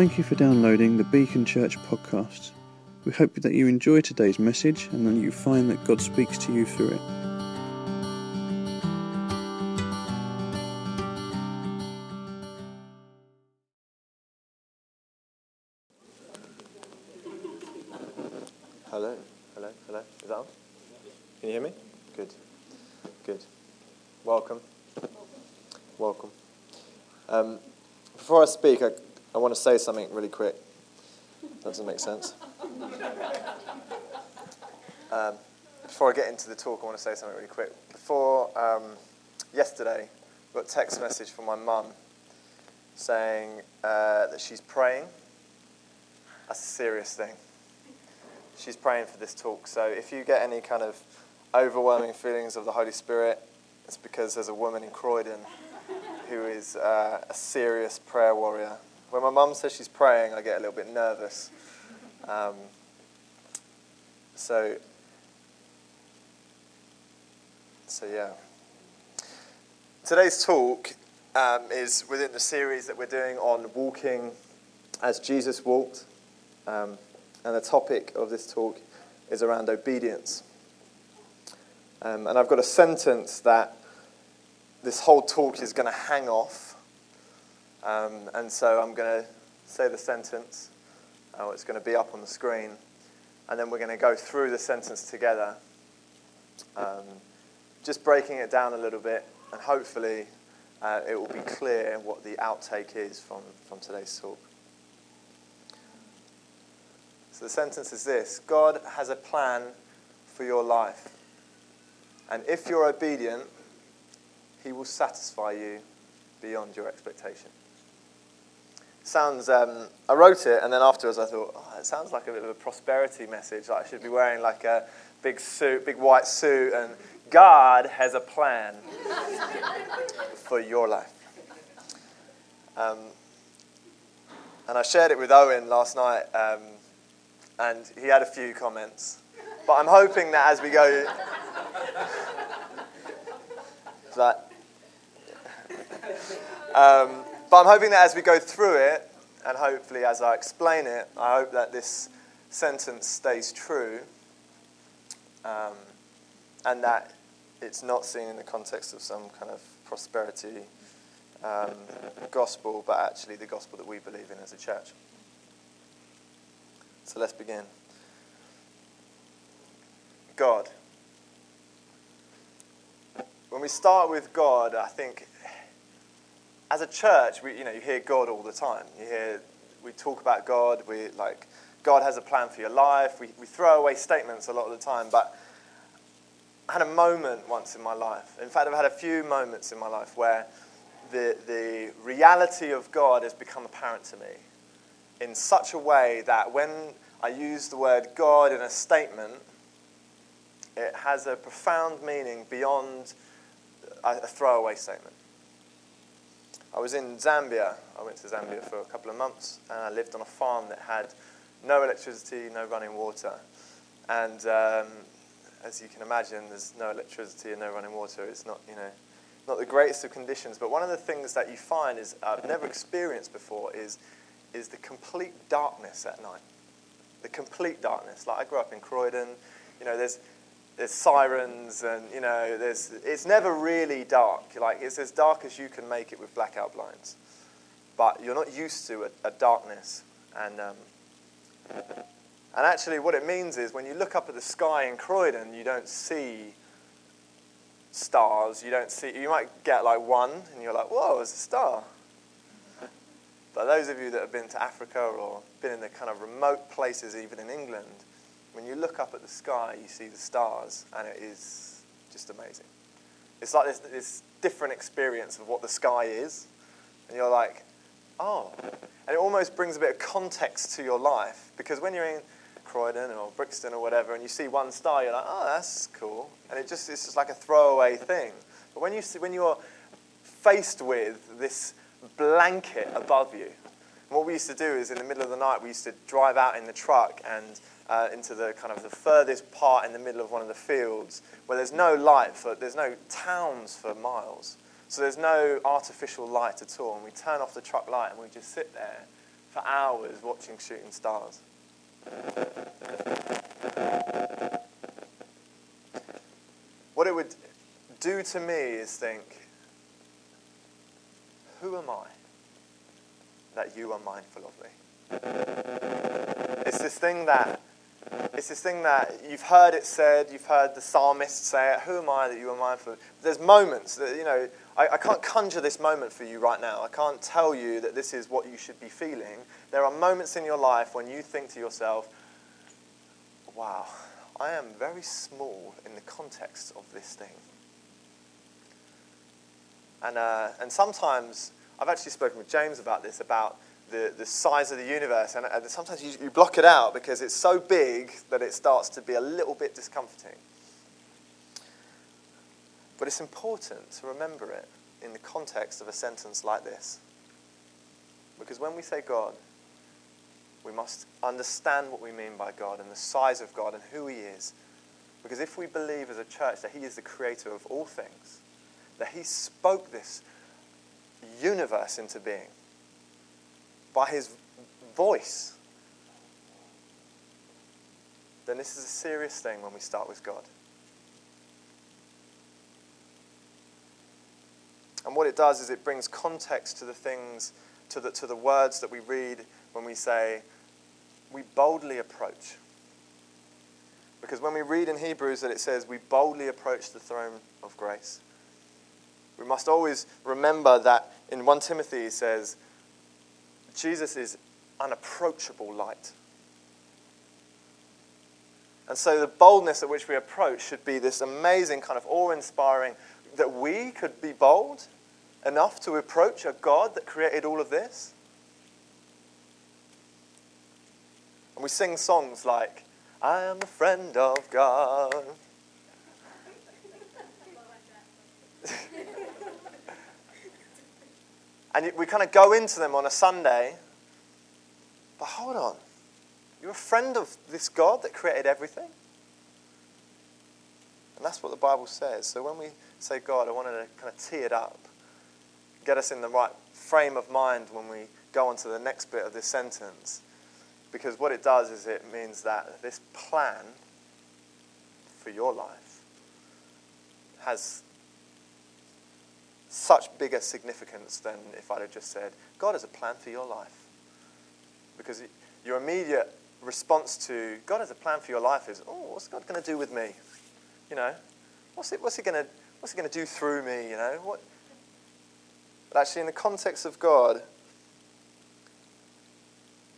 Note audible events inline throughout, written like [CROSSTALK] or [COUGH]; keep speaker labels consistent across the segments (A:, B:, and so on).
A: Thank you for downloading the Beacon Church podcast. We hope that you enjoy today's message and that you find that God speaks to you through it.
B: Hello, hello, hello. Is that on? Can you hear me? Good, good. Welcome. Welcome. Um, before I speak, I, I want to say something really quick. That Doesn't make sense. [LAUGHS] Um, before I get into the talk, I want to say something really quick. Before um, yesterday, I got a text message from my mum saying uh, that she's praying. That's a serious thing she's praying for this talk. So if you get any kind of overwhelming feelings of the Holy Spirit, it's because there's a woman in Croydon who is uh, a serious prayer warrior. When my mum says she's praying, I get a little bit nervous. Um, so, so yeah. Today's talk um, is within the series that we're doing on walking as Jesus walked. Um, and the topic of this talk is around obedience. Um, and I've got a sentence that this whole talk is going to hang off. Um, and so I'm going to say the sentence. Oh, it's going to be up on the screen. And then we're going to go through the sentence together, um, just breaking it down a little bit. And hopefully, uh, it will be clear what the outtake is from, from today's talk. So the sentence is this God has a plan for your life. And if you're obedient, He will satisfy you beyond your expectation. Sounds, um, I wrote it, and then afterwards I thought, oh, it sounds like a bit of a prosperity message. Like I should be wearing like a big suit, big white suit, and God has a plan [LAUGHS] for your life. Um, and I shared it with Owen last night. Um, and he had a few comments. But I'm hoping that as we go, [LAUGHS] that, [LAUGHS] um, but I'm hoping that as we go through it, and hopefully as I explain it, I hope that this sentence stays true, um, and that it's not seen in the context of some kind of prosperity um, gospel, but actually the gospel that we believe in as a church. So let's begin. God. When we start with God, I think as a church, we, you know, you hear God all the time. You hear, we talk about God, we like, God has a plan for your life. We, we throw away statements a lot of the time, but I had a moment once in my life. In fact, I've had a few moments in my life where the, the reality of God has become apparent to me in such a way that when I use the word God in a statement, it has a profound meaning beyond a throwaway statement. I was in Zambia. I went to Zambia for a couple of months, and I lived on a farm that had no electricity, no running water. And um, as you can imagine, there's no electricity and no running water. It's not, you know, not the greatest of conditions. But one of the things that you find is I've never experienced before is is the complete darkness at night. The complete darkness. Like I grew up in Croydon, you know, there's there's sirens and you know there's it's never really dark. Like it's as dark as you can make it with blackout blinds. But you're not used to a, a darkness and um, and actually what it means is when you look up at the sky in Croydon, you don't see stars. You don't see. You might get like one, and you're like, "Whoa, it's a star." But those of you that have been to Africa or been in the kind of remote places, even in England, when you look up at the sky, you see the stars, and it is just amazing. It's like this, this different experience of what the sky is, and you're like, oh. And it almost brings a bit of context to your life, because when you're in Croydon or Brixton or whatever, and you see one star, you're like, oh, that's cool. And it just, it's just like a throwaway thing. But when, you see, when you're faced with this blanket above you. What we used to do is in the middle of the night, we used to drive out in the truck and uh, into the kind of the furthest part in the middle of one of the fields where there's no light for, there's no towns for miles. So there's no artificial light at all. And we turn off the truck light and we just sit there for hours watching shooting stars. What it would do to me is think, who am I that you are mindful of me? It's this thing that it's this thing that you've heard it said, you've heard the psalmist say it. Who am I that you are mindful? There's moments that, you know, I, I, can't conjure this moment for you right now. I can't tell you that this is what you should be feeling. There are moments in your life when you think to yourself, wow, I am very small in the context of this thing. And, uh, and sometimes, I've actually spoken with James about this, about the, the size of the universe, and, and sometimes you, you block it out because it's so big that it starts to be a little bit discomforting. But it's important to remember it in the context of a sentence like this. Because when we say God, we must understand what we mean by God and the size of God and who He is. Because if we believe as a church that He is the creator of all things, that He spoke this universe into being by His voice, then this is a serious thing when we start with God. And what it does is it brings context to the things, to the, to the words that we read when we say, we boldly approach. Because when we read in Hebrews that it says, we boldly approach the throne of grace, we must always remember that in 1 Timothy it says, Jesus is unapproachable light. And so the boldness at which we approach should be this amazing, kind of awe inspiring, that we could be bold enough to approach a God that created all of this? And we sing songs like, I am a friend of God. [LAUGHS] and we kind of go into them on a Sunday. But hold on. You're a friend of this God that created everything? And that's what the Bible says. So when we say God, I wanted to kind of tee it up, get us in the right frame of mind when we go on to the next bit of this sentence. Because what it does is it means that this plan for your life has such bigger significance than if I'd have just said, God has a plan for your life. Because your immediate response to God has a plan for your life is, oh, what's God going to do with me? You know, what's it, what's he going to what's he going to do through me? You know, what? But actually, in the context of God,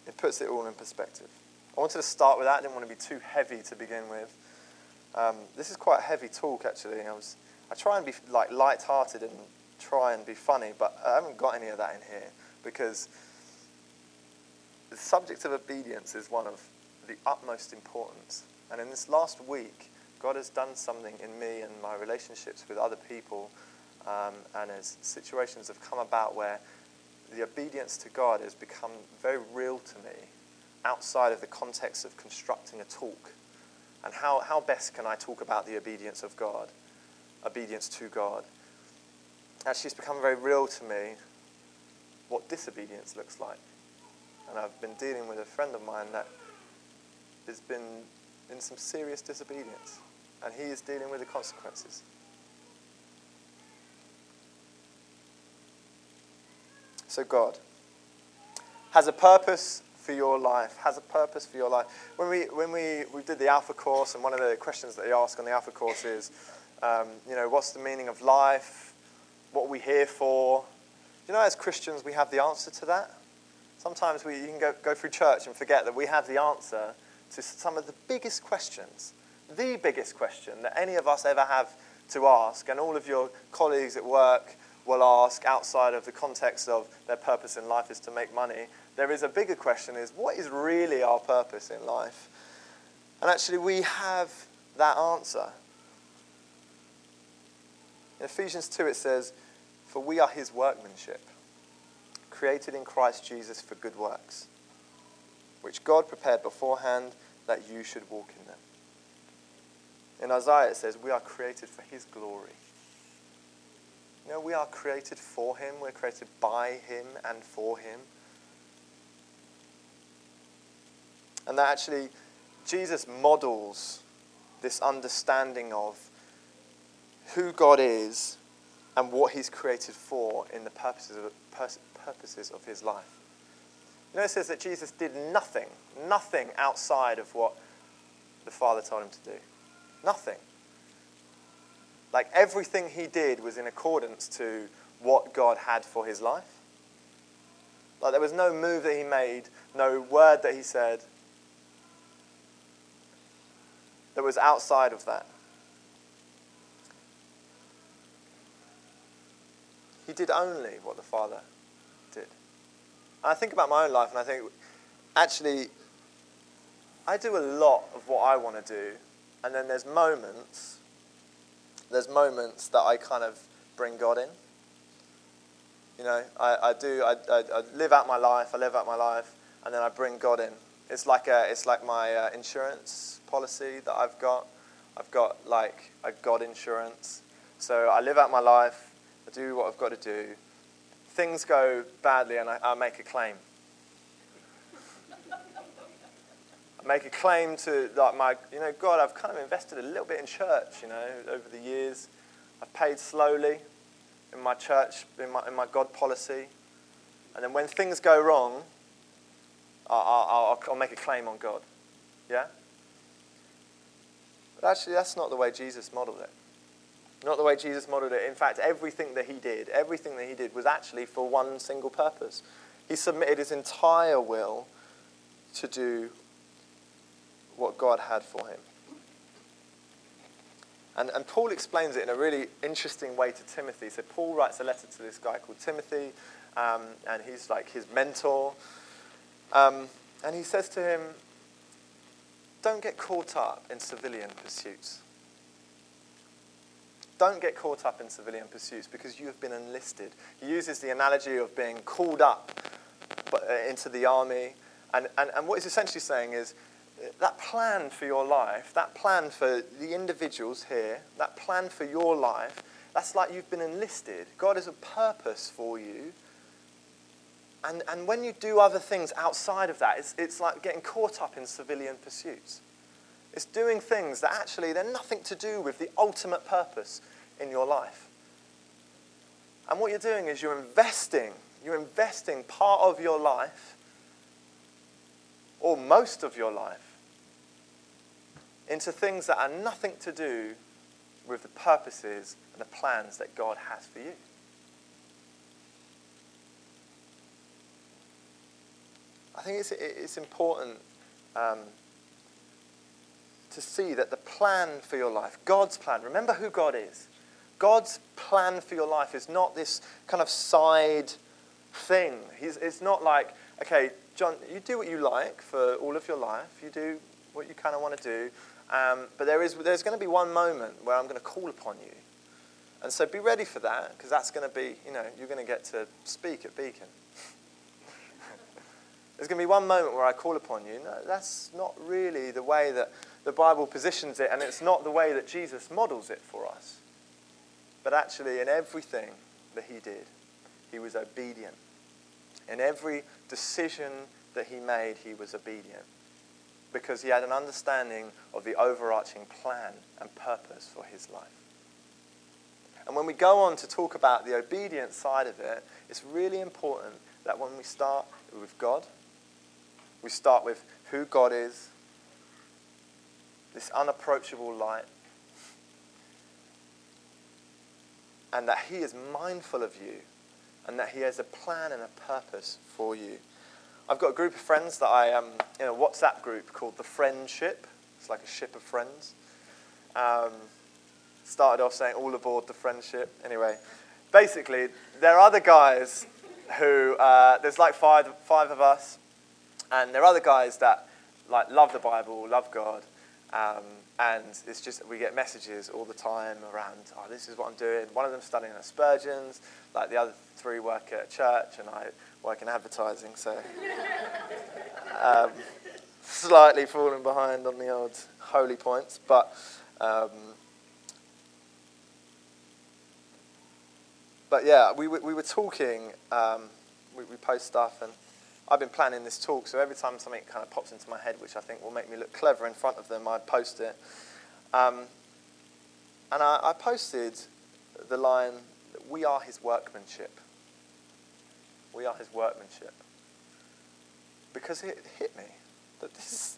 B: it puts it all in perspective. I wanted to start with that. I didn't want to be too heavy to begin with. Um, this is quite a heavy talk, actually. I was I try and be like light-hearted and try and be funny, but I haven't got any of that in here because the subject of obedience is one of the utmost importance. And in this last week, God has done something in me and my relationships with other people, um, and as situations have come about where the obedience to God has become very real to me outside of the context of constructing a talk. And how, how best can I talk about the obedience of God, obedience to God? Actually, it's become very real to me what disobedience looks like. And I've been dealing with a friend of mine that has been in some serious disobedience and he is dealing with the consequences. So, God has a purpose for your life, has a purpose for your life. When we, when we, we did the Alpha course, and one of the questions that they ask on the Alpha course is, um, you know, what's the meaning of life? What we're we here for? You know, as Christians, we have the answer to that. Sometimes we, you can go, go through church and forget that we have the answer to some of the biggest questions the biggest question that any of us ever have to ask, and all of your colleagues at work will ask outside of the context of their purpose in life is to make money. There is a bigger question is what is really our purpose in life? And actually we have that answer. In Ephesians 2 it says, For we are his workmanship, created in Christ Jesus for good works, which God prepared beforehand that you should walk in them. In Isaiah, it says, We are created for His glory. You know, we are created for Him, we're created by Him and for Him. And that actually Jesus models this understanding of who God is and what He's created for in the purposes of, purposes of His life. It says that Jesus did nothing, nothing outside of what the Father told him to do. Nothing. Like everything he did was in accordance to what God had for his life. Like there was no move that he made, no word that he said that was outside of that. He did only what the Father did. And I think about my own life and I think, actually, I do a lot of what I want to do, and then there's moments, there's moments that I kind of bring God in. You know, I, I do, I, I, I live out my life, I live out my life, and then I bring God in. It's like, a, it's like my uh, insurance policy that I've got. I've got like a God insurance. So I live out my life, do what I've got to do. Things go badly, and I, I make a claim. I make a claim to like my, you know, God, I've kind of invested a little bit in church, you know, over the years. I've paid slowly in my church, in my, in my God policy. And then when things go wrong, I'll, I'll, I'll make a claim on God. Yeah? But actually, that's not the way Jesus modeled it. Not the way Jesus modeled it. In fact, everything that he did, everything that he did was actually for one single purpose. He submitted his entire will to do what God had for him. And, and Paul explains it in a really interesting way to Timothy. So Paul writes a letter to this guy called Timothy, um, and he's like his mentor. Um, and he says to him, Don't get caught up in civilian pursuits. Don't get caught up in civilian pursuits because you have been enlisted. He uses the analogy of being called up uh, into the army. And, and, and what he's essentially saying is that plan for your life, that plan for the individuals here, that plan for your life, that's like you've been enlisted. God has a purpose for you. And, and when you do other things outside of that, it's, it's like getting caught up in civilian pursuits. It's doing things that actually they're nothing to do with the ultimate purpose in your life. And what you're doing is you're investing, you're investing part of your life, or most of your life, into things that are nothing to do with the purposes and the plans that God has for you. I think it's, it's important um, to see that the plan for your life, God's plan, remember who God is. God's plan for your life is not this kind of side thing. He's, it's not like, okay, John, you do what you like for all of your life. You do what you kind of want to do. Um, but there is, there's going to be one moment where I'm going to call upon you. And so be ready for that, because that's going to be, you know, you're going to get to speak at Beacon. [LAUGHS] there's going to be one moment where I call upon you. No, that's not really the way that the Bible positions it, and it's not the way that Jesus models it for us. But actually, in everything that he did, he was obedient. In every decision that he made, he was obedient because he had an understanding of the overarching plan and purpose for his life. And when we go on to talk about the obedient side of it, it's really important that when we start with God, we start with who God is, this unapproachable light, and that He is mindful of you, and that He has a plan and a purpose for you. I've got a group of friends that I am um, in a WhatsApp group called the Friendship. It's like a ship of friends. Um, started off saying all aboard the Friendship. Anyway, basically, there are other guys who uh, there's like five five of us, and there are other guys that like love the Bible, love God, um, and it's just we get messages all the time around. Oh, this is what I'm doing. One of them studying at Spurgeon's. Like the other three work at church, and I work in advertising, so [LAUGHS] um, slightly falling behind on the old holy points, but. Um, but yeah, we, we were talking, um, we, we post stuff, and I've been planning this talk, so every time something kind of pops into my head, which I think will make me look clever in front of them, I post it. Um, and I, I posted the line, We are his workmanship. We are his workmanship. Because it hit me that this is,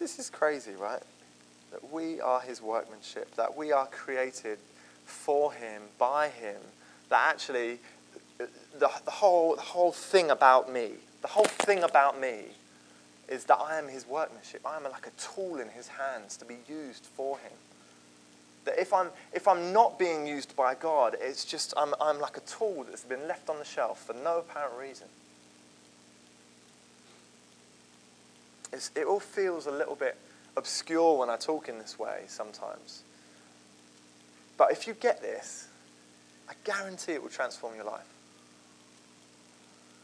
B: this is crazy, right? That we are his workmanship, that we are created for him, by him, that actually the, the, whole, the whole thing about me, the whole thing about me is that I am his workmanship. I am like a tool in his hands to be used for him. That if I'm, if I'm not being used by God, it's just I'm, I'm like a tool that's been left on the shelf for no apparent reason. It's, it all feels a little bit obscure when I talk in this way sometimes. But if you get this, I guarantee it will transform your life.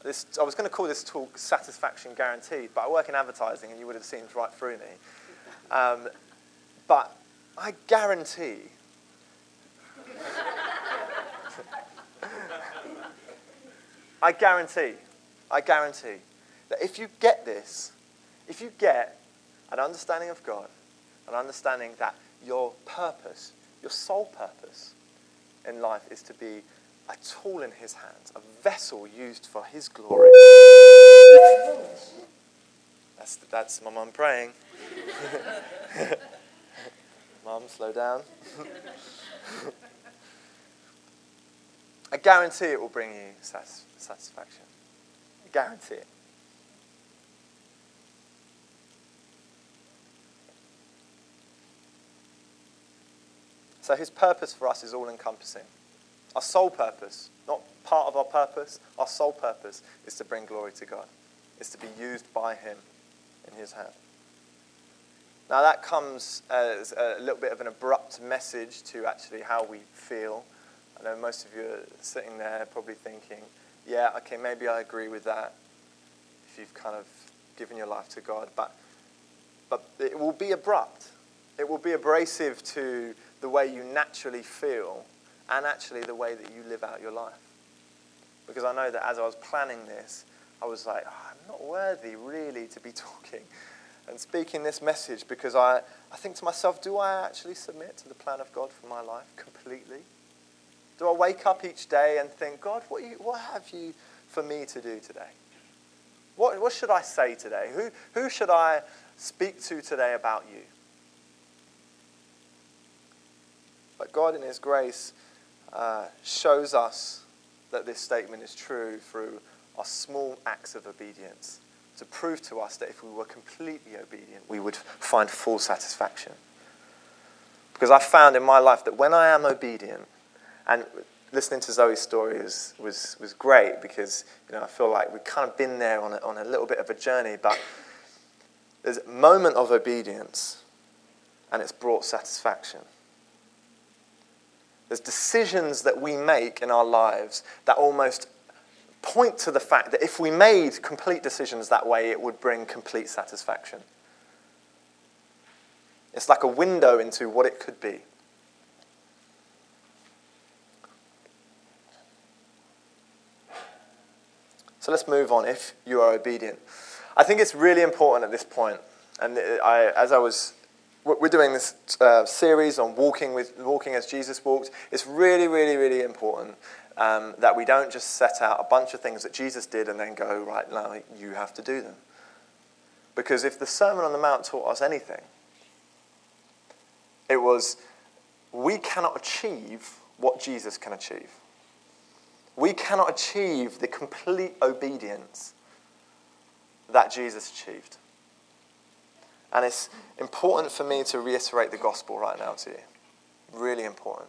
B: This, I was going to call this talk Satisfaction Guaranteed, but I work in advertising and you would have seen right through me. Um, but I guarantee [LAUGHS] I guarantee, I guarantee that if you get this, if you get an understanding of God, an understanding that your purpose, your sole purpose in life is to be a tool in His hands, a vessel used for His glory. That's, that's my mum praying. [LAUGHS] mum, slow down. [LAUGHS] I guarantee it will bring you satisfaction. I guarantee it. So his purpose for us is all encompassing. Our sole purpose, not part of our purpose, our sole purpose is to bring glory to God, is to be used by him in his hand. Now, that comes as a little bit of an abrupt message to actually how we feel. I know most of you are sitting there probably thinking, yeah, okay, maybe I agree with that if you've kind of given your life to God. But, but it will be abrupt, it will be abrasive to the way you naturally feel and actually the way that you live out your life. Because I know that as I was planning this, I was like, oh, I'm not worthy really to be [LAUGHS] talking and speaking this message because I, I think to myself, do I actually submit to the plan of God for my life completely? Do I wake up each day and think, God, what, you, what have you for me to do today? What, what should I say today? Who, who should I speak to today about you? But God, in His grace, uh, shows us that this statement is true through our small acts of obedience to prove to us that if we were completely obedient, we would find full satisfaction. Because I found in my life that when I am obedient, and listening to Zoe's story was, was, was great because you know, I feel like we've kind of been there on a, on a little bit of a journey, but there's a moment of obedience and it's brought satisfaction. There's decisions that we make in our lives that almost point to the fact that if we made complete decisions that way, it would bring complete satisfaction. It's like a window into what it could be. So let's move on if you are obedient. I think it's really important at this point, and I, as I was we're doing this uh, series on walking with walking as Jesus walked. It's really, really, really important um, that we don't just set out a bunch of things that Jesus did and then go right now you have to do them. Because if the Sermon on the Mount taught us anything, it was we cannot achieve what Jesus can achieve. We cannot achieve the complete obedience that Jesus achieved. And it's important for me to reiterate the gospel right now to you. Really important.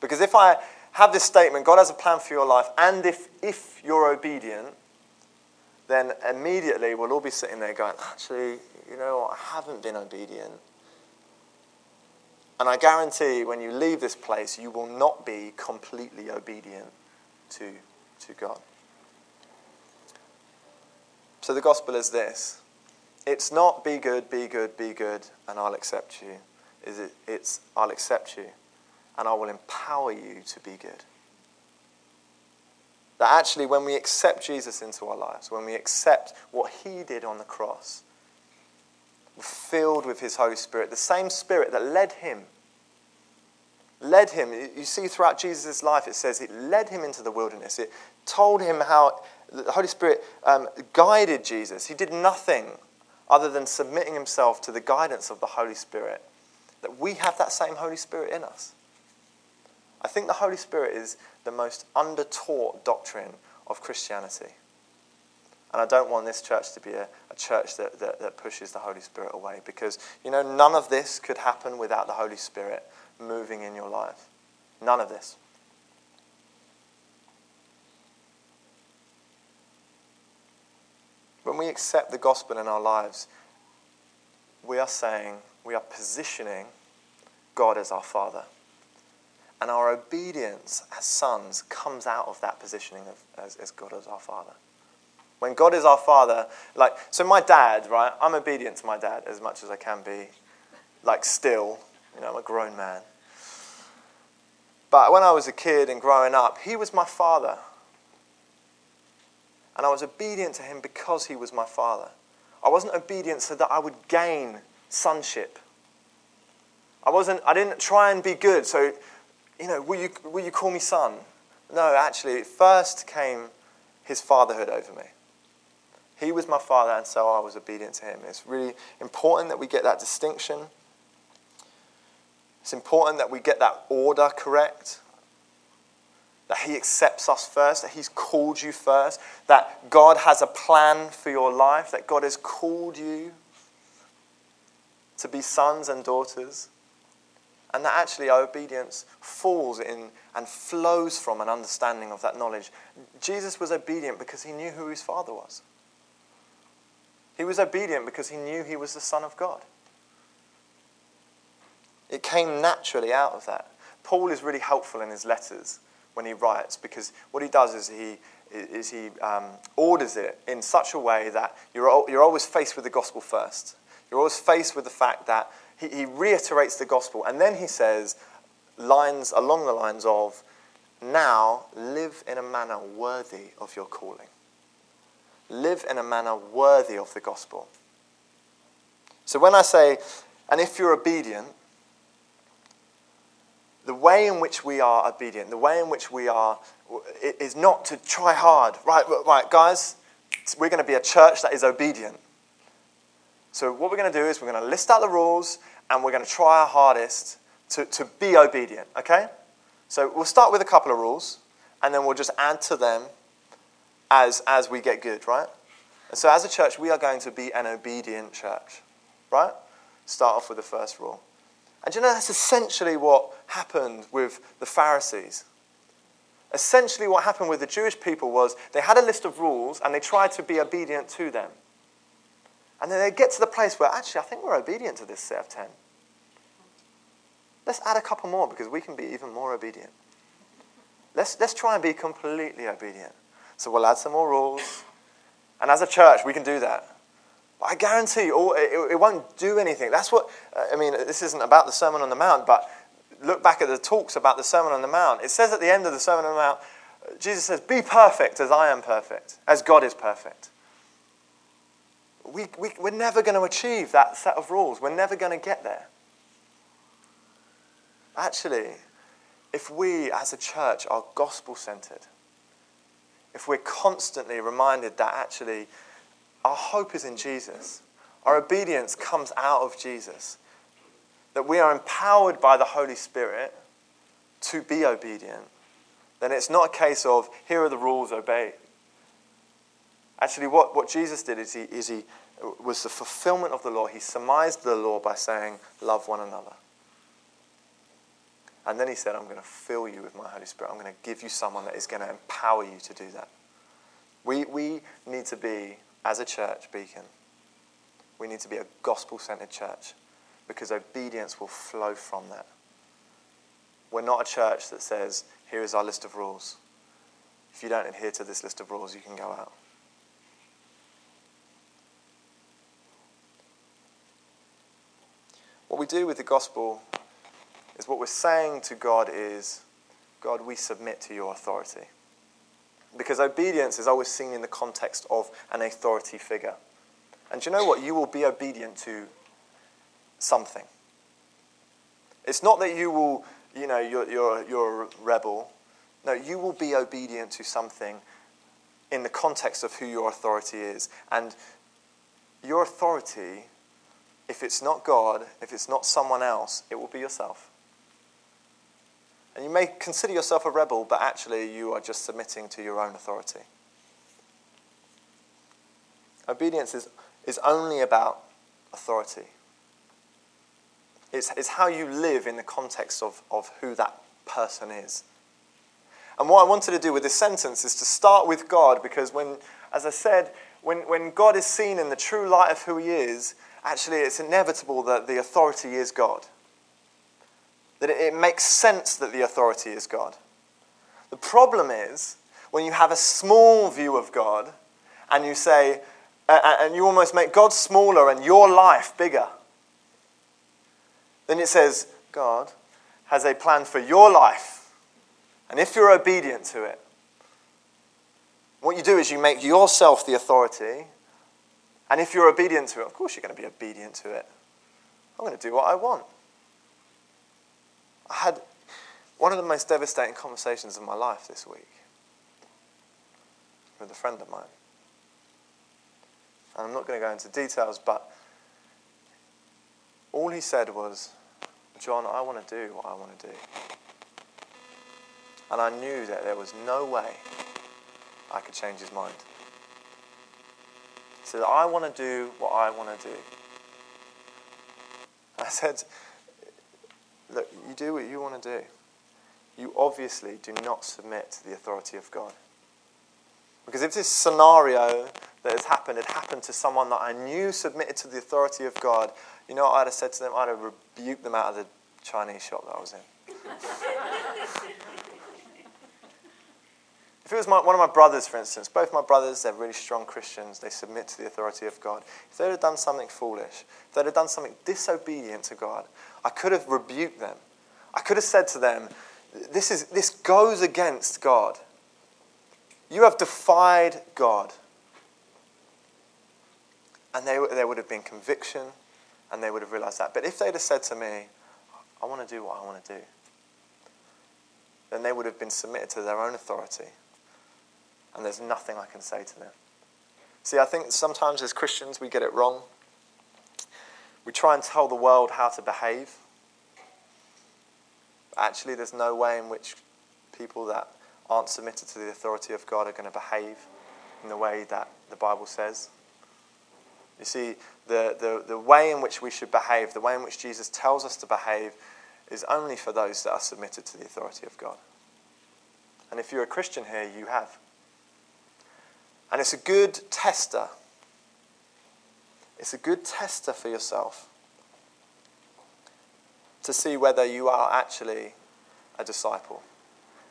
B: Because if I have this statement, God has a plan for your life, and if, if you're obedient, then immediately we'll all be sitting there going, actually, you know what, I haven't been obedient. And I guarantee when you leave this place, you will not be completely obedient to, to God. So the gospel is this it's not be good, be good, be good, and I'll accept you. Is it, it's I'll accept you and I will empower you to be good. That actually, when we accept Jesus into our lives, when we accept what he did on the cross, filled with his Holy Spirit, the same Spirit that led him. Led him. You see, throughout Jesus' life, it says it led him into the wilderness. It told him how the Holy Spirit um, guided Jesus. He did nothing other than submitting himself to the guidance of the Holy Spirit. That we have that same Holy Spirit in us. I think the Holy Spirit is the most undertaught doctrine of Christianity. And I don't want this church to be a, a church that, that, that pushes the Holy Spirit away because, you know, none of this could happen without the Holy Spirit moving in your life. None of this. When we accept the gospel in our lives, we are saying, we are positioning God as our Father. And our obedience as sons comes out of that positioning of, as, as God as our Father. When God is our Father, like, so my dad, right, I'm obedient to my dad as much as I can be, like, still, you know, I'm a grown man. But when I was a kid and growing up, he was my father. And I was obedient to him because he was my father. I wasn't obedient so that I would gain sonship. I wasn't I didn't try and be good, so you know, will you, will you call me son? No, actually, first came his fatherhood over me. He was my father, and so I was obedient to him. It's really important that we get that distinction. It's important that we get that order correct. That he accepts us first, that he's called you first, that God has a plan for your life, that God has called you to be sons and daughters and that actually our obedience falls in and flows from an understanding of that knowledge. Jesus was obedient because he knew who his Father was. He was obedient because he knew he was the Son of God. It came naturally out of that. Paul is really helpful in his letters when he writes because what he does is he, is he um, orders it in such a way that you're, you're always faced with the gospel first. You're always faced with the fact that he, he reiterates the gospel and then he says lines along the lines of, now live in a manner worthy of your calling. Live in a manner worthy of the gospel. So when I say, and if you're obedient, the way in which we are obedient, the way in which we are, is not to try hard. Right, right, guys, we're going to be a church that is obedient. So, what we're going to do is we're going to list out the rules and we're going to try our hardest to, to be obedient, okay? So, we'll start with a couple of rules and then we'll just add to them as, as we get good, right? And so, as a church, we are going to be an obedient church, right? Start off with the first rule. And you know, that's essentially what happened with the Pharisees. Essentially, what happened with the Jewish people was they had a list of rules and they tried to be obedient to them. And then they get to the place where, actually, I think we're obedient to this set of 10. Let's add a couple more because we can be even more obedient. Let's, let's try and be completely obedient. So we'll add some more rules. And as a church, we can do that. But I guarantee you, it, it won't do anything. That's what, I mean, this isn't about the Sermon on the Mount, but look back at the talks about the Sermon on the Mount. It says at the end of the Sermon on the Mount, Jesus says, Be perfect as I am perfect, as God is perfect we, we, we're never going to achieve that set of rules. We're never going to get there. Actually, if we as a church are gospel centered, if we're constantly reminded that actually our hope is in Jesus, our obedience comes out of Jesus, that we are empowered by the Holy Spirit to be obedient, then it's not a case of here are the rules, obey. Actually, what, what Jesus did is he, is he was the fulfillment of the law. He surmised the law by saying, Love one another. And then he said, I'm going to fill you with my Holy Spirit. I'm going to give you someone that is going to empower you to do that. We, we need to be, as a church, Beacon, we need to be a gospel centered church because obedience will flow from that. We're not a church that says, Here is our list of rules. If you don't adhere to this list of rules, you can go out. What we do with the gospel is what we're saying to God is, God, we submit to your authority. Because obedience is always seen in the context of an authority figure. And you know what? You will be obedient to something. It's not that you will, you know, you're, you're, you're a rebel. No, you will be obedient to something in the context of who your authority is. And your authority, if it's not God, if it's not someone else, it will be yourself. And you may consider yourself a rebel, but actually you are just submitting to your own authority. Obedience is, is only about authority. It's, it's how you live in the context of, of who that person is. And what I wanted to do with this sentence is to start with God, because when, as I said, when, when God is seen in the true light of who he is, actually it's inevitable that the authority is God. That it, it makes sense that the authority is God. The problem is when you have a small view of God and you say, and you almost make God smaller and your life bigger. Then it says, God has a plan for your life. And if you're obedient to it, what you do is you make yourself the authority. And if you're obedient to it, of course you're going to be obedient to it. I'm going to do what I want. I had one of the most devastating conversations of my life this week with a friend of mine. And I'm not going to go into details, but all he said was, John, I want to do what I want to do. And I knew that there was no way I could change his mind. He said, I want to do what I want to do. I said, Look, you do what you want to do. You obviously do not submit to the authority of God. Because if this scenario that has happened had happened to someone that I knew submitted to the authority of God, you know what I'd have said to them? I'd have rebuked them out of the Chinese shop that I was in. [LAUGHS] if it was my, one of my brothers, for instance, both my brothers, they're really strong Christians, they submit to the authority of God. If they'd have done something foolish, if they'd have done something disobedient to God, I could have rebuked them. I could have said to them, this, is, this goes against God. You have defied God. And they, there would have been conviction, and they would have realized that. But if they'd have said to me, I want to do what I want to do, then they would have been submitted to their own authority. And there's nothing I can say to them. See, I think sometimes as Christians we get it wrong. We try and tell the world how to behave. Actually, there's no way in which people that aren't submitted to the authority of God are going to behave in the way that the Bible says. You see, the, the, the way in which we should behave, the way in which Jesus tells us to behave, is only for those that are submitted to the authority of God. And if you're a Christian here, you have. And it's a good tester. It's a good tester for yourself to see whether you are actually a disciple.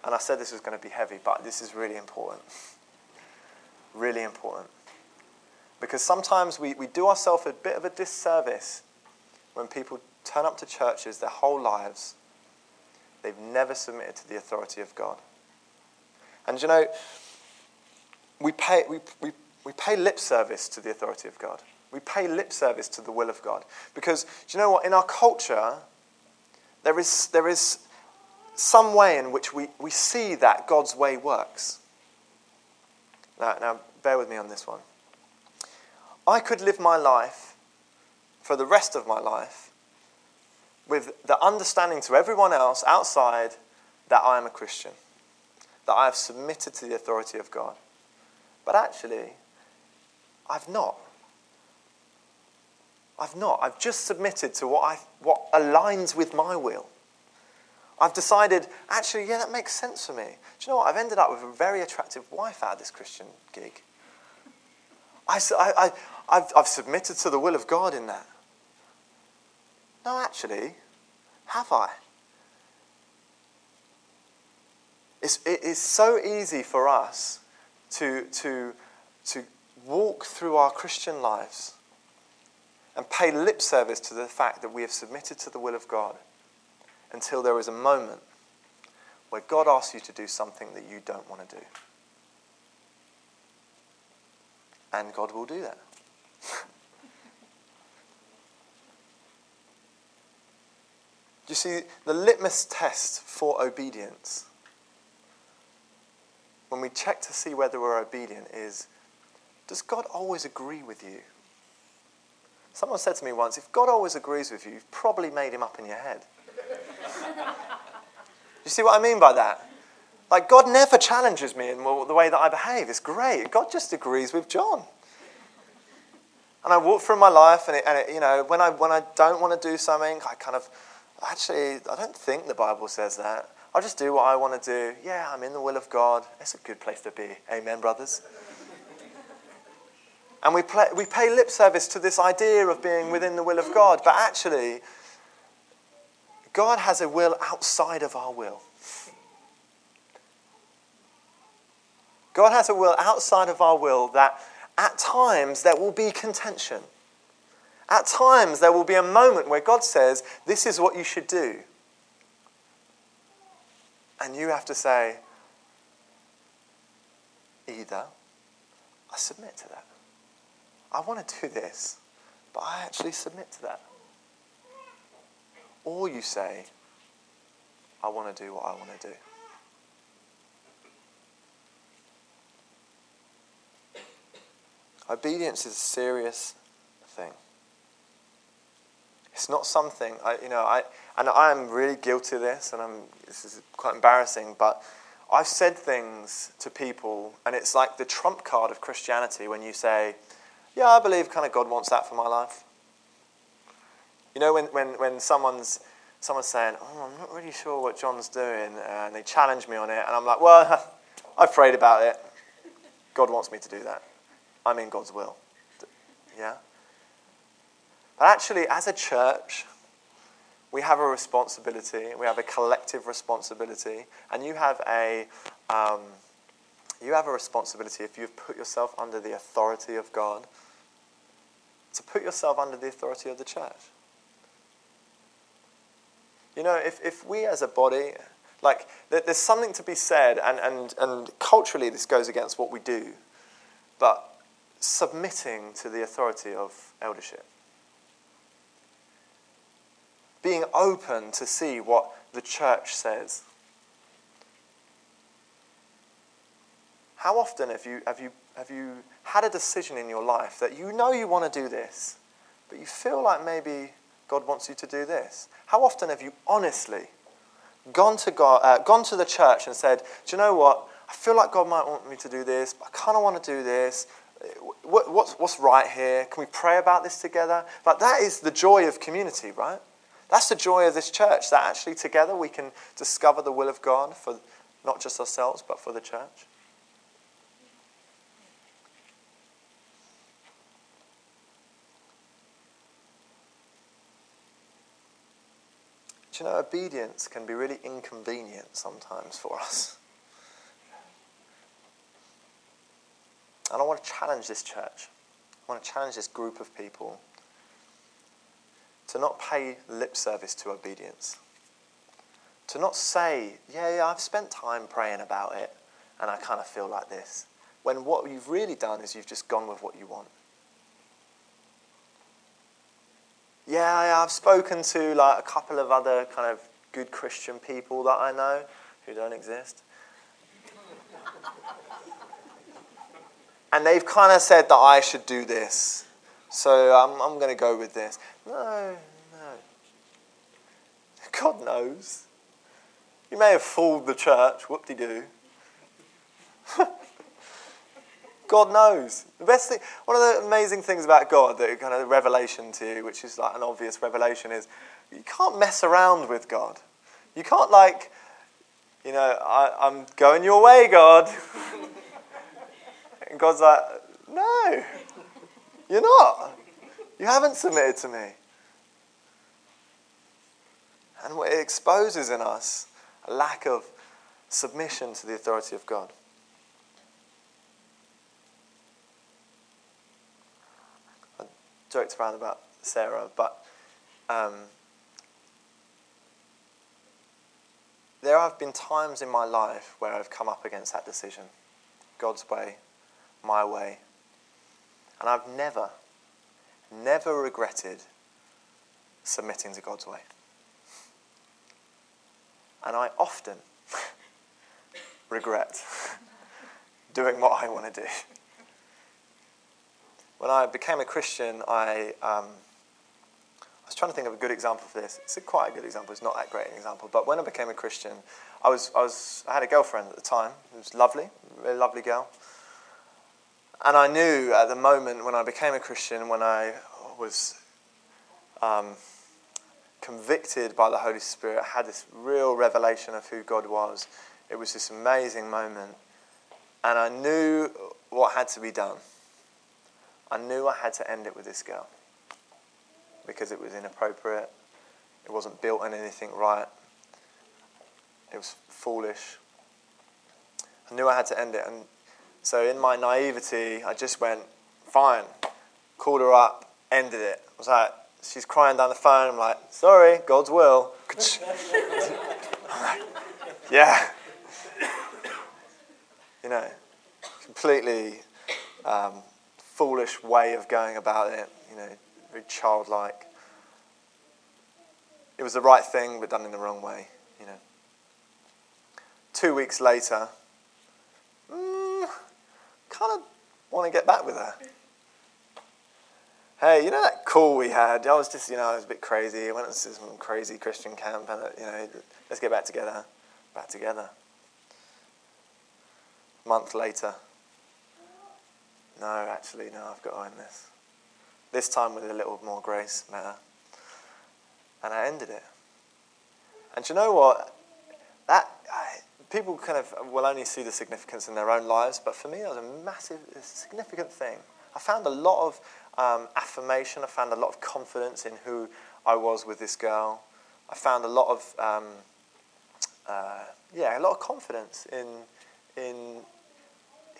B: And I said this was going to be heavy, but this is really important. really important. Because sometimes we, we do ourselves a bit of a disservice when people turn up to churches their whole lives, they've never submitted to the authority of God. And you know, we pay, we, we, we pay lip service to the authority of God. We pay lip service to the will of God. Because, do you know what? In our culture, there is, there is some way in which we, we see that God's way works. Now, now, bear with me on this one. I could live my life for the rest of my life with the understanding to everyone else outside that I am a Christian, that I have submitted to the authority of God. But actually, I've not. I've not. I've just submitted to what, I, what aligns with my will. I've decided, actually, yeah, that makes sense for me. Do you know what? I've ended up with a very attractive wife out of this Christian gig. I, I, I, have I've submitted to the will of God in that. No, actually, have I? It's, it is so easy for us to, to, to walk through our Christian lives and pay lip service to the fact that we have submitted to the will of God until there is a moment where God asks you to do something that you don't want to do. And God will do that. You see, the litmus test for obedience, when we check to see whether we're obedient, is does God always agree with you? Someone said to me once, if God always agrees with you, you've probably made him up in your head. [LAUGHS] you see what I mean by that? Like, God never challenges me in the way that I behave. It's great. God just agrees with John. And I walk through my life, and, it, and it, you know, when I, when I don't want to do something, I kind of Actually, I don't think the Bible says that. I'll just do what I want to do. Yeah, I'm in the will of God. It's a good place to be. Amen, brothers. [LAUGHS] and we, play, we pay lip service to this idea of being within the will of God, but actually, God has a will outside of our will. God has a will outside of our will that at times there will be contention. At times, there will be a moment where God says, This is what you should do. And you have to say, Either I submit to that. I want to do this, but I actually submit to that. Or you say, I want to do what I want to do. Obedience is a serious thing. It's not something, I, you know, I, and I'm really guilty of this, and I'm, this is quite embarrassing, but I've said things to people, and it's like the trump card of Christianity when you say, Yeah, I believe kind of God wants that for my life. You know, when, when, when someone's, someone's saying, Oh, I'm not really sure what John's doing, and they challenge me on it, and I'm like, Well, [LAUGHS] I've prayed about it. God wants me to do that. I'm in God's will. Yeah? But actually, as a church, we have a responsibility. We have a collective responsibility, and you have a um, you have a responsibility if you've put yourself under the authority of God to put yourself under the authority of the church. You know, if, if we as a body, like, there's something to be said, and, and, and culturally this goes against what we do, but submitting to the authority of eldership being open to see what the church says. How often have you, have, you, have you had a decision in your life that you know you want to do this, but you feel like maybe God wants you to do this? How often have you honestly gone to, God, uh, gone to the church and said, Do you know what? I feel like God might want me to do this, but I kind of want to do this. What, what's, what's right here? Can we pray about this together? Like, that is the joy of community, right? That's the joy of this church, that actually together we can discover the will of God for not just ourselves, but for the church. Do you know, obedience can be really inconvenient sometimes for us. And I want to challenge this church. I want to challenge this group of people to not pay lip service to obedience. To not say, yeah, yeah, I've spent time praying about it and I kind of feel like this. When what you've really done is you've just gone with what you want. Yeah, yeah, I've spoken to like a couple of other kind of good Christian people that I know who don't exist. And they've kind of said that I should do this. So I'm, I'm going to go with this. No, no. God knows. You may have fooled the church, whoop de doo. [LAUGHS] God knows. The best thing, one of the amazing things about God, that kind of revelation to you, which is like an obvious revelation, is you can't mess around with God. You can't like, you know, I, I'm going your way, God. [LAUGHS] and God's like, no. You're not. You haven't submitted to me. And what it exposes in us a lack of submission to the authority of God. I joked around about Sarah, but um, there have been times in my life where I've come up against that decision God's way, my way. And I've never, never regretted submitting to God's way. And I often [LAUGHS] regret [LAUGHS] doing what I want to do. When I became a Christian, I, um, I was trying to think of a good example for this. It's a quite a good example. It's not that great an example. But when I became a Christian, I, was, I, was, I had a girlfriend at the time. It was lovely, a very lovely girl. And I knew at the moment when I became a Christian, when I was um, convicted by the Holy Spirit, had this real revelation of who God was. It was this amazing moment. And I knew what had to be done. I knew I had to end it with this girl because it was inappropriate. It wasn't built on anything right. It was foolish. I knew I had to end it. And so, in my naivety, I just went, fine, called her up, ended it. I was like, she's crying down the phone. I'm like, sorry, God's will. [LAUGHS] yeah. You know, completely um, foolish way of going about it, you know, very childlike. It was the right thing, but done in the wrong way, you know. Two weeks later, mm, kind of want to get back with her hey, you know that call we had? I was just, you know, I was a bit crazy. I went to some crazy Christian camp, and uh, you know, let's get back together. Back together. A month later, no, actually, no, I've got to end this. This time with a little more grace, matter. And I ended it. And you know what? That people kind of will only see the significance in their own lives, but for me, that was a massive, significant thing. I found a lot of um, affirmation. I found a lot of confidence in who I was with this girl. I found a lot of um, uh, yeah, a lot of confidence in in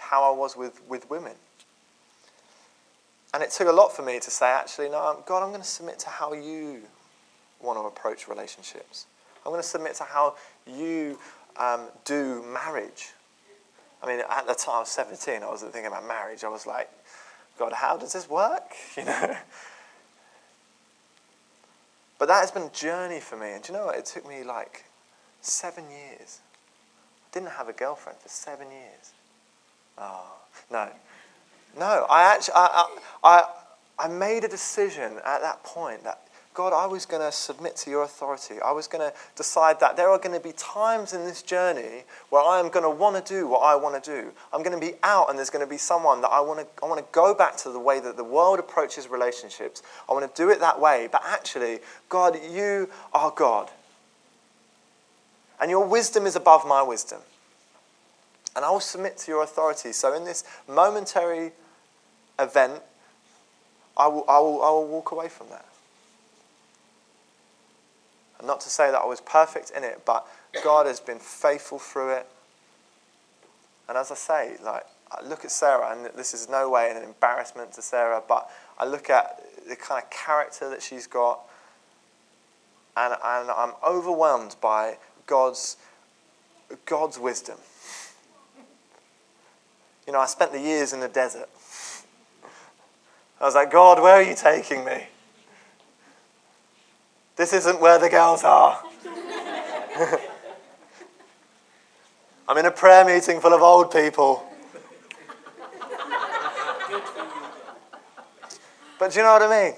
B: how I was with, with women. And it took a lot for me to say, actually, no, God, I'm going to submit to how you want to approach relationships. I'm going to submit to how you um, do marriage. I mean, at the time I was 17, I wasn't thinking about marriage. I was like, God, how does this work? [LAUGHS] You know? But that has been a journey for me. And do you know what? It took me like seven years. I didn't have a girlfriend for seven years. Oh, no. No, I actually, I, I, I made a decision at that point that God, I was going to submit to your authority. I was going to decide that there are going to be times in this journey where I am going to want to do what I want to do. I'm going to be out and there's going to be someone that I want to, I want to go back to the way that the world approaches relationships. I want to do it that way. But actually, God, you are God. And your wisdom is above my wisdom. And I will submit to your authority. So in this momentary event, I will, I will, I will walk away from that. And not to say that I was perfect in it, but God has been faithful through it. And as I say, like I look at Sarah, and this is no way an embarrassment to Sarah, but I look at the kind of character that she's got, and, and I'm overwhelmed by God's, God's wisdom. You know, I spent the years in the desert. I was like, God, where are you taking me? This isn't where the girls are. [LAUGHS] I'm in a prayer meeting full of old people. But do you know what I mean?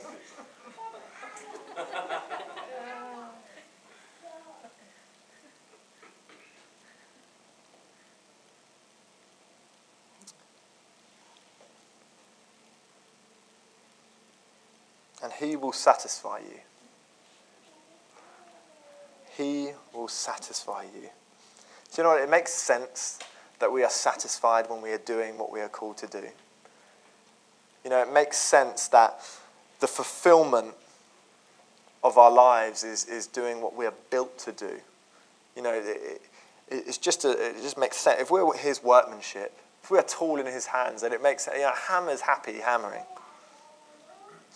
B: And he will satisfy you. He will satisfy you. Do you know what? It makes sense that we are satisfied when we are doing what we are called to do. You know, it makes sense that the fulfillment of our lives is, is doing what we are built to do. You know, it, it, it's just a, it just makes sense. If we're his workmanship, if we are tool in his hands, then it makes sense. you know, hammer's happy hammering.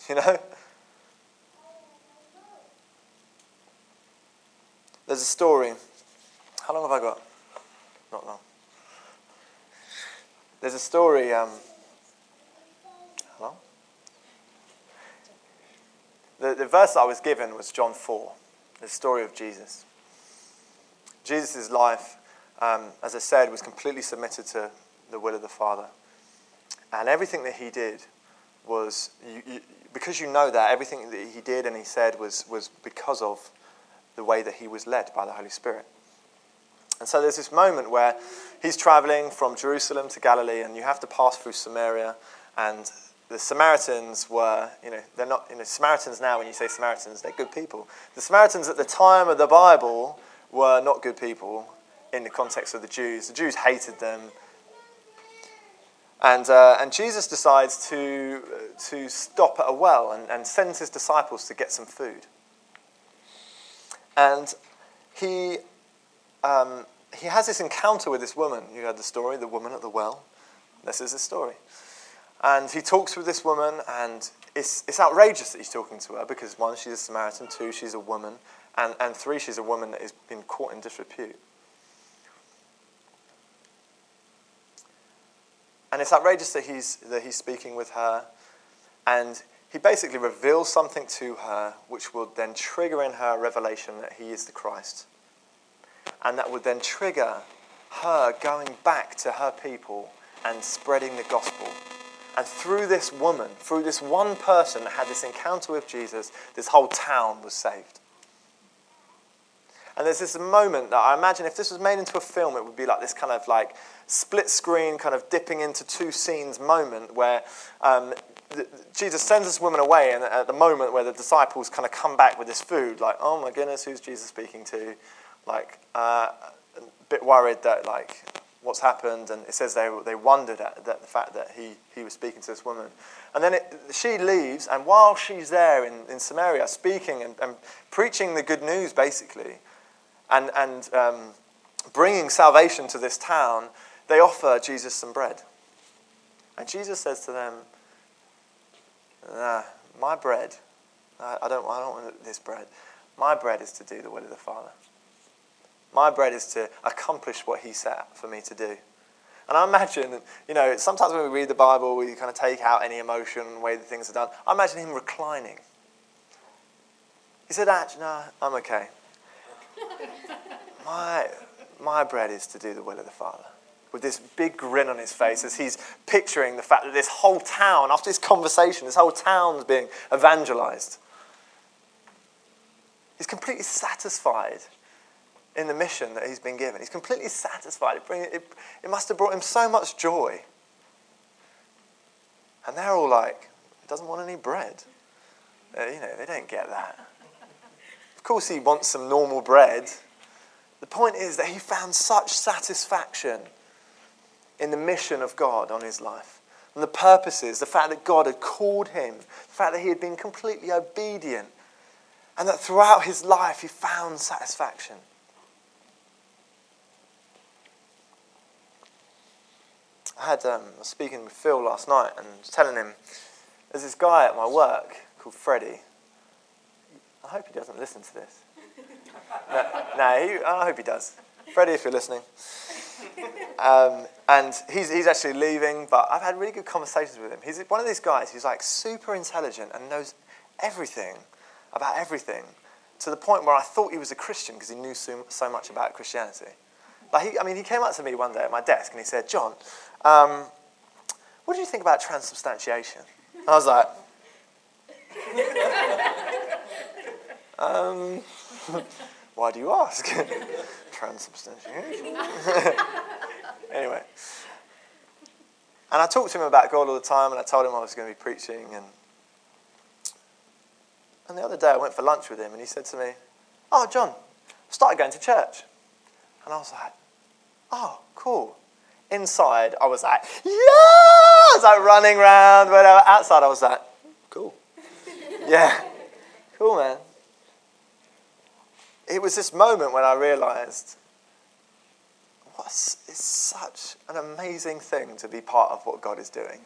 B: You know? There's a story. How long have I got? Not long. There's a story. Um, hello? The, the verse I was given was John 4, the story of Jesus. Jesus' life, um, as I said, was completely submitted to the will of the Father. And everything that he did was, you, you, because you know that, everything that he did and he said was, was because of the way that he was led by the Holy Spirit. And so there's this moment where he's traveling from Jerusalem to Galilee, and you have to pass through Samaria. And the Samaritans were, you know, they're not, you know, Samaritans now, when you say Samaritans, they're good people. The Samaritans at the time of the Bible were not good people in the context of the Jews. The Jews hated them. And, uh, and Jesus decides to, to stop at a well and, and sends his disciples to get some food. And he, um, he has this encounter with this woman. You heard the story, the woman at the well. This is the story. And he talks with this woman, and it's, it's outrageous that he's talking to her because one, she's a Samaritan, two, she's a woman, and, and three, she's a woman that has been caught in disrepute. And it's outrageous that he's, that he's speaking with her. And he basically reveals something to her which will then trigger in her revelation that he is the Christ. And that would then trigger her going back to her people and spreading the gospel. And through this woman, through this one person that had this encounter with Jesus, this whole town was saved. And there's this moment that I imagine if this was made into a film, it would be like this kind of like split screen, kind of dipping into two scenes moment where um, Jesus sends this woman away, and at the moment where the disciples kind of come back with this food, like, oh my goodness, who's Jesus speaking to? Like, uh, a bit worried that, like, what's happened, and it says they, they wondered at, the fact that he, he was speaking to this woman. And then it, she leaves, and while she's there in, in Samaria speaking and, and preaching the good news, basically, and, and um, bringing salvation to this town, they offer Jesus some bread. And Jesus says to them, nah, my bread, I don't, I don't want this bread. My bread is to do the will of the Father. My bread is to accomplish what He set for me to do. And I imagine, you know, sometimes when we read the Bible, we kind of take out any emotion, the way that things are done. I imagine him reclining. He said, actually, no, I'm okay. [LAUGHS] my, my bread is to do the will of the Father with this big grin on his face as he's picturing the fact that this whole town, after this conversation, this whole town's being evangelized. He's completely satisfied in the mission that he's been given. He's completely satisfied. It, bring, it, it must have brought him so much joy. And they're all like, he doesn't want any bread. Uh, you know, they don't get that. Course, he wants some normal bread. The point is that he found such satisfaction in the mission of God on his life. And the purposes, the fact that God had called him, the fact that he had been completely obedient, and that throughout his life he found satisfaction. I had um, I was speaking with Phil last night and telling him there's this guy at my work called Freddie. I hope he doesn't listen to this. no, no he, I hope he does. Freddie, if you're listening. Um, and he's, he's actually leaving, but I've had really good conversations with him. He's one of these guys who's like super intelligent and knows everything about everything to the point where I thought he was a Christian because he knew so, so, much about Christianity. Like he, I mean, he came up to me one day at my desk and he said, John, um, what do you think about transubstantiation? And I was like, um, [LAUGHS] why do you ask? [LAUGHS] transubstantiation. [LAUGHS] anyway. And I talked to him about God all the time, and I told him I was going to be preaching. And, and the other day I went for lunch with him, and he said to me, Oh, John, I started going to church. And I was like, Oh, cool. Inside, I was like, Yeah! I was like running around, whatever. Outside, I was like, Cool. yeah, cool, man it was this moment when I realized what is such an amazing thing to be part of what God is doing.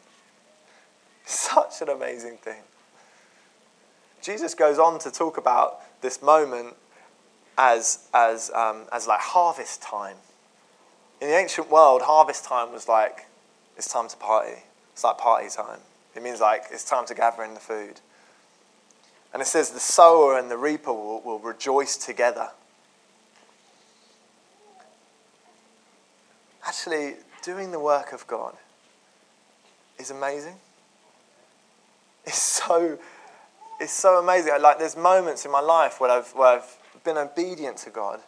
B: Such an amazing thing. Jesus goes on to talk about this moment as, as, um, as like harvest time. In the ancient world, harvest time was like, it's time to party. It's like party time. It means like it's time to gather in the food. And it says the sower and the reaper will, will rejoice together. Actually, doing the work of God is amazing. It's [LAUGHS] so, it's so amazing. Like there's moments in my life where I've, where I've been obedient to God.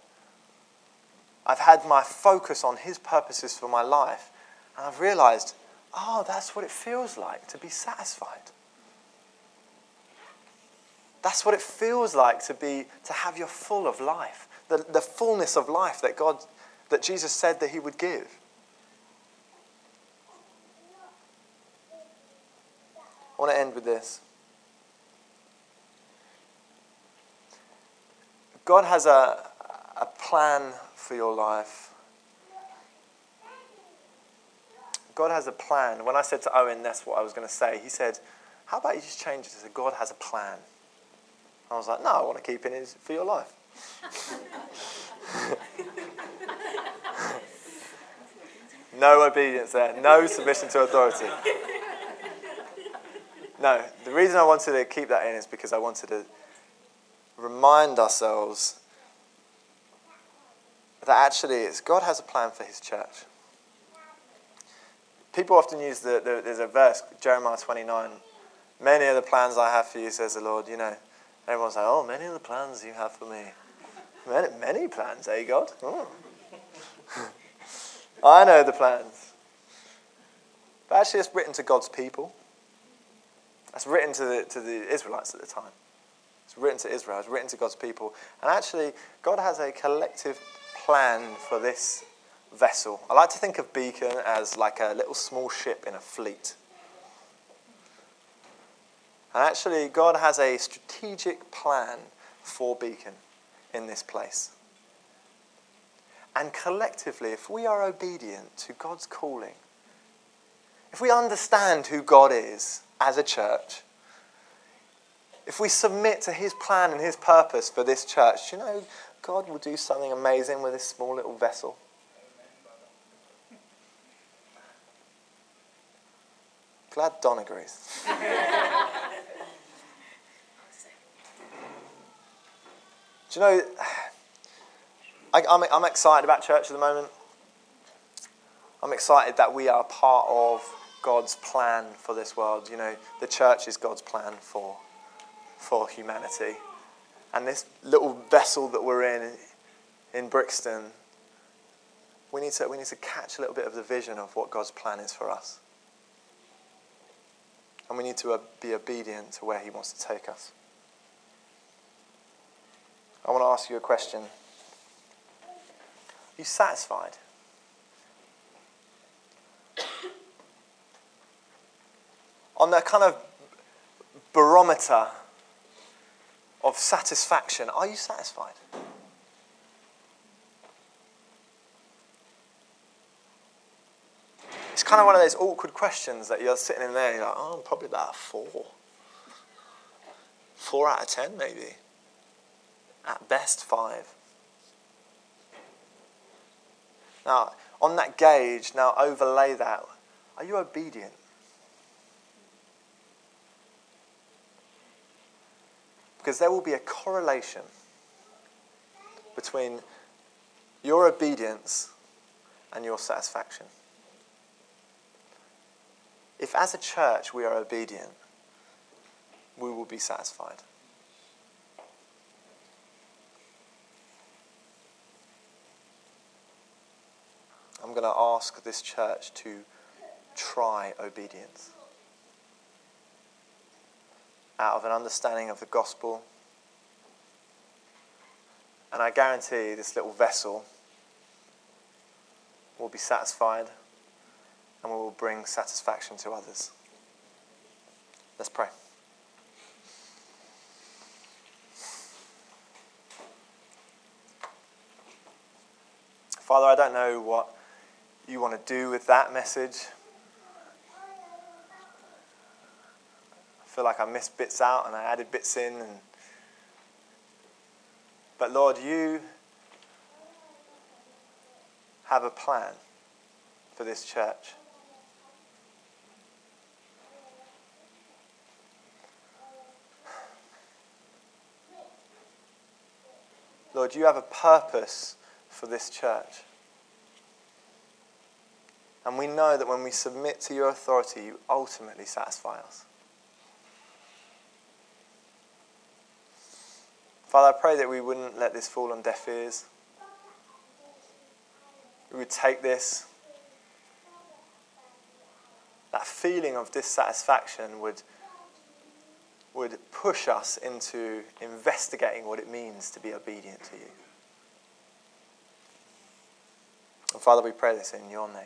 B: I've had my focus on His purposes for my life, and I've realized, oh, that's what it feels like to be satisfied. That's what it feels like to be to have your full of life, the, the fullness of life that God, that Jesus said that He would give. I want to end with this. God has a, a plan for your life. God has a plan. When I said to Owen that's what I was going to say, he said, How about you just change it to God has a plan? I was like, No, I want to keep it for your life. no obedience there, no submission to authority. No, the reason I wanted to keep that in is because I wanted to remind ourselves that actually it's God has a plan for his church. People often use the, the there's a verse, Jeremiah 29. Many are the plans I have for you, says the Lord. You know, everyone's like, oh, many of the plans you have for me. Many, many plans, eh, God? Oh. [LAUGHS] I know the plans. But actually, it's written to God's people. It's written to the, to the Israelites at the time. It's written to Israel. It's written to God's people. And actually, God has a collective plan for this vessel. I like to think of Beacon as like a little small ship in a fleet. And actually, God has a strategic plan for Beacon in this place. And collectively, if we are obedient to God's calling, if we understand who God is as a church, if we submit to His plan and His purpose for this church, you know, God will do something amazing with this small little vessel. Glad Don agrees. [LAUGHS] Do you know, I, am excited about church at the moment. I'm excited that we are part of God's plan for this world. You know, the church is God's plan for, for humanity. And this little vessel that we're in, in Brixton, we need, to, we need to catch a little bit of the vision of what God's plan is for us. And we need to be obedient to where He wants to take us. I want to ask you a question. Are you satisfied? On that kind of barometer of satisfaction, are you satisfied? It's kind of one of those awkward questions that you're sitting in there and you're like, oh, I'm probably about a four. Four out of ten, maybe. At best, five. Now, on that gauge, now overlay that. Are you obedient? Because there will be a correlation between your obedience and your satisfaction. If, as a church, we are obedient, we will be satisfied. I'm going to ask this church to try obedience out of an understanding of the gospel. And I guarantee this little vessel will be satisfied and we will bring satisfaction to others. Let's pray. Father, I don't know what you want to do with that message. I feel like I missed bits out and I added bits in. And... But Lord, you have a plan for this church. Lord, you have a purpose for this church. And we know that when we submit to your authority, you ultimately satisfy us. Father, I pray that we wouldn't let this fall on deaf ears. We would take this, that feeling of dissatisfaction would, would push us into investigating what it means to be obedient to you. And Father, we pray this in your name.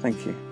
A: Thank you.